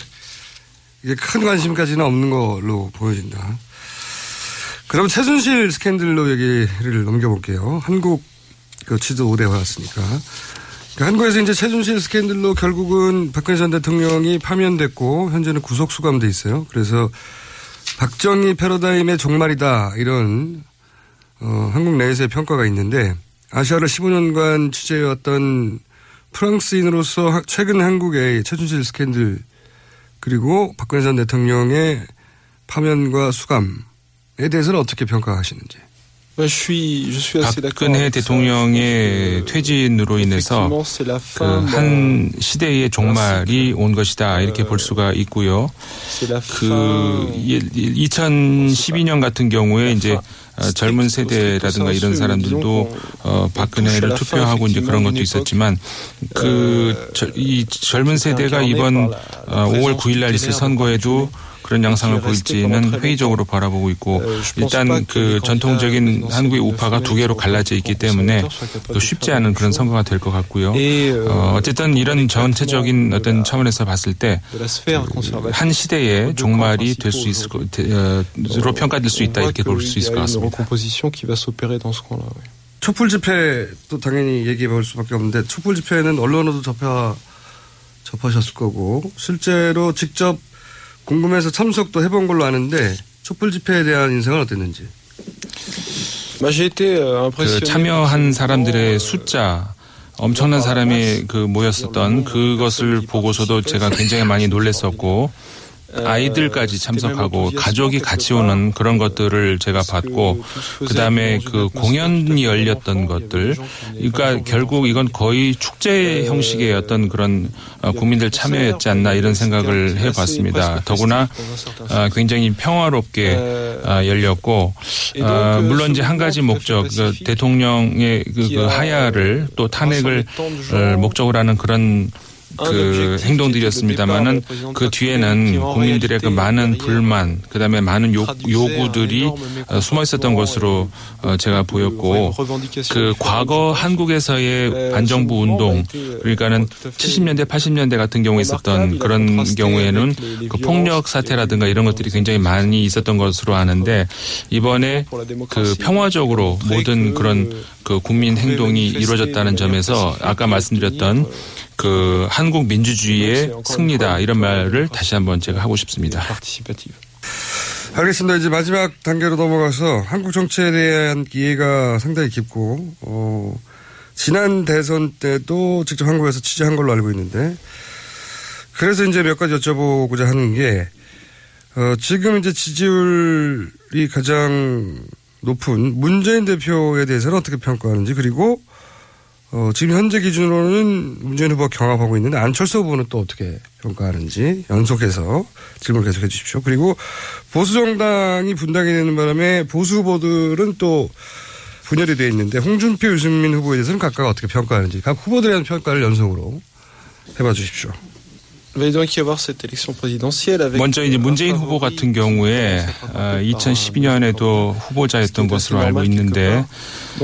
이게 큰 관심까지는 없는 걸로 보여진다. 그럼 최순실 스캔들로 얘기를 넘겨볼게요. 한국 그 취도 오래 해왔으니까. 그러니까 한국에서 이제 최순실 스캔들로 결국은 박근혜 전 대통령이 파면됐고 현재는 구속 수감돼 있어요. 그래서 박정희 패러다임의 종말이다 이런 어, 한국 내에서의 평가가 있는데 아시아를 15년간 취재해왔던 프랑스인으로서 하- 최근 한국의 최순실 스캔들 그리고 박근혜 전 대통령의 파면과 수감에 대해서는 어떻게 평가하시는지. 박근혜. 대통령의 퇴진으로 인해서 그 한 시대의 종말이 온 것이다 이렇게 볼 수가 있고요. 그 2012년 같은 경우에 이제 어, 젊은 세대라든가 이런 사람들도 어, 박근혜를 투표하고 이제 그런 것도 있었지만 그 이 젊은 세대가 이번 어, 5월 9일 날 있을 선거에도 그런 양상을 보일지는 회의적으로 바라보고 있고 일단 그 전통적인 한국의 우파가 두 개로 갈라져 있기 때문에 또 쉽지 않은 그런 선거가 될 것 같고요. 어, 어쨌든 이런 전체적인 어떤 차원에서 봤을 때. 한 시대의 종말이 될 수 있을 것으로 평가될 수 있다 이렇게 볼 수 있을 것 같습니다. 촛불 집회도 당연히 얘기해 볼 수밖에 없는데 촛불 집회는 언론으로도 접하, 접하셨을 거고 실제로 직접 궁금해서 참석도 해본 걸로 아는데 촛불 집회에 대한 인상은 어땠는지. Euh, 그. 참여한 사람들의 숫자 엄청난 사람이 그 모였었던 그것을 보고서도 제가 굉장히 많이 놀랬었고 아이들까지 참석하고 가족이 같이 오는 그런 것들을 제가 봤고 그다음에 그 공연이 열렸던 것들. 그러니까 결국 이건 거의 축제 형식의 어떤 그런 어, 국민들 참여였지 않나 이런 생각을 해봤습니다. 더구나 아, 굉장히 평화롭게 아, 열렸고 아, 물론 이제 한 가지 목적 그 대통령의 그, 그 하야를 또 탄핵을 어, 목적으로 하는 그런 그 행동들이었습니다만은 그 뒤에는 국민들의 그 많은 불만 그 다음에 많은 요, 요구들이 어, 숨어 있었던 것으로 어, 제가 보였고 그 과거 한국에서의 반정부 운동 그러니까는 70년대 80년대 같은 경우에 있었던 그런 경우에는 그 폭력 사태라든가 이런 것들이 굉장히 많이 있었던 것으로 아는데 이번에 그 평화적으로 모든 그런 그 국민 행동이 이루어졌다는 점에서 아까 말씀드렸던 그 한국 민주주의의 승리다 이런 말을 다시 한번 제가 하고 싶습니다. 알겠습니다. 이제 마지막 단계로 넘어가서 한국 정치에 대한 이해가 상당히 깊고, 어, 지난 대선 때도 직접 한국에서 취재한 걸로 알고 있는데, 그래서 이제 몇 가지 여쭤보고자 하는 게, 어, 지금 이제 지지율이 가장 높은 문재인 대표에 대해서는 어떻게 평가하는지, 그리고, 어, 지금 현재 기준으로는 문재인 후보가 경합하고 있는데 안철수 후보는 또 어떻게 평가하는지 연속해서 질문을 계속해 주십시오. 그리고 보수 정당이 분당이 되는 바람에 보수 후보들은 또 분열이 되어 있는데 홍준표, 유승민 후보에 대해서는 각각 어떻게 평가하는지 각 후보들에 대한 평가를 연속으로 해봐 주십시오. 먼저 이제 문재인 후보 같은 경우에 2012년에도 후보자였던 것으로 알고 있는데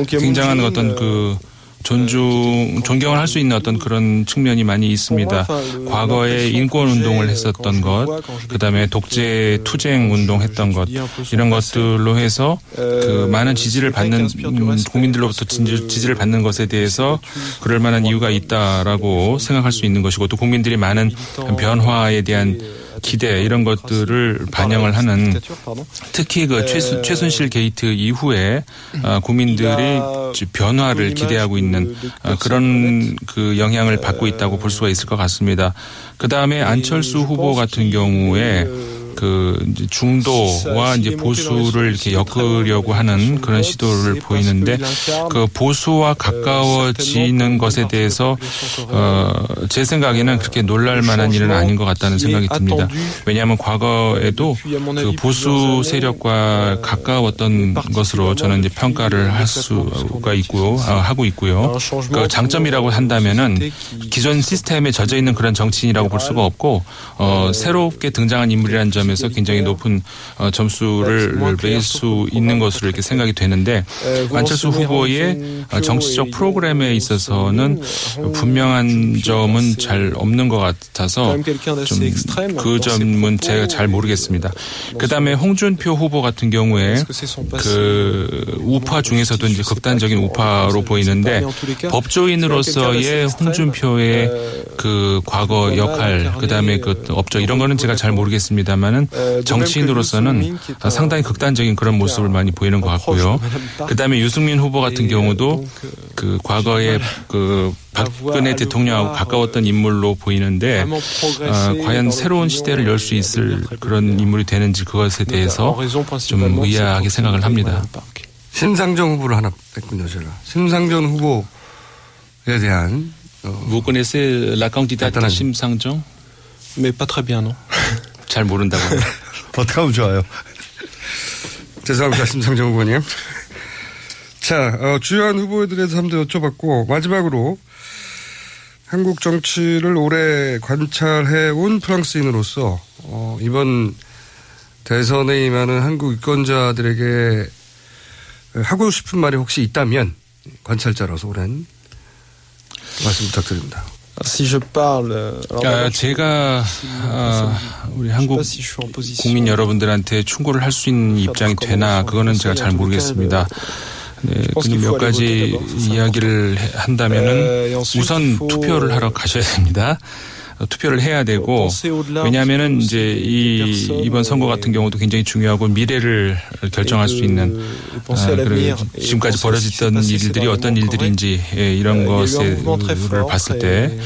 굉장한 어떤 그 존중, 존경을 할 수 있는 어떤 그런 측면이 많이 있습니다. 과거에 인권 운동을 했었던 것, 그 다음에 독재 투쟁 운동 했던 것, 이런 것들로 해서 그 많은 지지를 받는, 음, 국민들로부터 지지- 지지를 받는 것에 대해서 그럴 만한 이유가 있다라고 생각할 수 있는 것이고 또 국민들이 많은 변화에 대한 기대 이런 것들을 반영을 하는 특히 그 최수, 최순실 게이트 이후에 어, 국민들이 변화를 기대하고 있는 어, 그런 그 영향을 받고 있다고 볼 수가 있을 것 같습니다. 그 다음에 안철수 후보 같은 경우에 그 중도와 이제 보수를 이렇게 엮으려고 하는 그런 시도를 보이는데 그 보수와 가까워지는 것에 대해서 어 제 생각에는 그렇게 놀랄 만한 일은 아닌 것 같다는 생각이 듭니다. 왜냐하면 과거에도 그 보수 세력과 가까웠던 것으로 저는 이제 평가를 할 수가 있고요, 아, 하고 있고요. 그 장점이라고 한다면은 기존 시스템에 젖어 있는 그런 정치인이라고 볼 수가 없고 어, 새롭게 등장한 인물이라는 점 에서 굉장히 높은 어, 점수를 매길 수 있는 것으로 이렇게 생각이 되는데 안철수 후보의 어, 정치적 프로그램에 있어서는 분명한 점은 잘 없는 것 같아서 좀 그 점은 제가 잘 모르겠습니다. 그 다음에 홍준표 후보 같은 경우에 그 우파 중에서도 이제 극단적인 우파로 보이는데 법조인으로서의 홍준표의 그 과거 역할, 그 다음에 그 업적 이런 거는 제가 잘 모르겠습니다만 모르겠지만은 정치인으로서는 상당히 극단적인 그런 모습을 많이 보이는 것 같고요. 그다음에 유승민 후보 같은 경우도 그 과거에 그 박근혜 대통령하고 가까웠던 인물로 보이는데 어, 과연 새로운 시대를 열 수 있을 그런 인물이 되는지 그것에 대해서 좀 의아하게 생각을 합니다. 심상정 후보를 하나 뺐군요, 제가. 심상정 후보에 대한 Vous connaissez la candidate 심상정? Mais pas très bien, non? [laughs] 잘 모른다고. [laughs] 어떻게 하면 좋아요? [laughs] 죄송합니다, 심상정 후보님. 자, 어, 주요한 후보들에 대해서 한번 여쭤봤고, 마지막으로 한국 정치를 오래 관찰해 온 프랑스인으로서, 어, 이번 대선에 임하는 한국 유권자들에게 하고 싶은 말이 혹시 있다면, 관찰자로서 오랜 말씀 부탁드립니다. Si je parle, alors 아, 제가 아, 우리 한국 국민 여러분들한테 충고를 할 수 있는 입장이 되나 그거는 제가 잘 모르겠습니다. 네, 그냥 몇 가지 이야기를 해- 한다면은 우선 투표를 하러 가셔야 됩니다. 어, 투표를 해야 되고 왜냐하면은 이제 이 이번 선거 같은 경우도 굉장히 중요하고 미래를 결정할 수 있는 아, 그리고 지금까지 벌어졌던 일들이 어떤 일들인지 예, 이런 것을 봤을 때.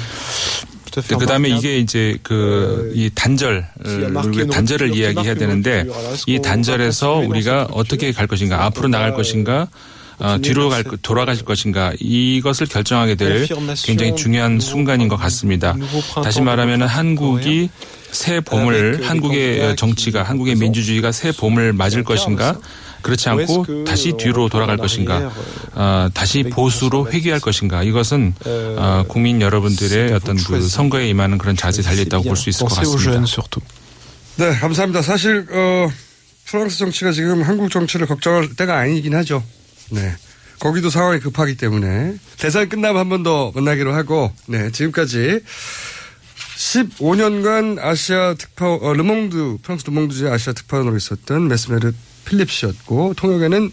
그 다음에 이게 이제 그, 이 단절, 단절을 이야기해야 되는데, 이 단절에서 우리가 어떻게 갈 것인가, 앞으로 나갈 것인가, 어, 뒤로 갈, 거- 돌아갈 것인가, 이것을 결정하게 될 굉장히 중요한 순간인 것 같습니다. 다시 말하면 한국이 새 봄을, 한국의 정치가, 한국의 민주주의가 새 봄을 맞을 것인가, 그렇지 않고 다시 뒤로 돌아갈 것인가, 어, 다시 보수로 회귀할 것인가, 이것은 어, 국민 여러분들의 어떤 그 선거에 임하는 그런 자세에 달려있다고 볼 수 있을 것 같습니다. 네, 감사합니다. 사실, 어, 프랑스 정치가 지금 한국 정치를 걱정할 때가 아니긴 하죠. 네. 거기도 상황이 급하기 때문에. 대선 끝나면 한 번 더 만나기로 하고, 네, 지금까지 15년간 아시아 특파, 어, 르몽드, 프랑스 르몽드지 아시아 특파원으로 있었던 메스메르 필립 씨였고, 통역에는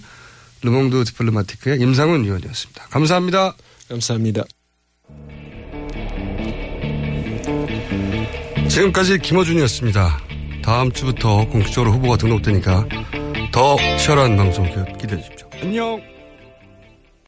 르몽드 디플로마티크의 임상훈 의원이었습니다. 감사합니다. 감사합니다. 지금까지 김어준이었습니다. 다음 주부터 공식적으로 후보가 등록되니까 더 치열한 방송 기대해 주십시오. 안녕!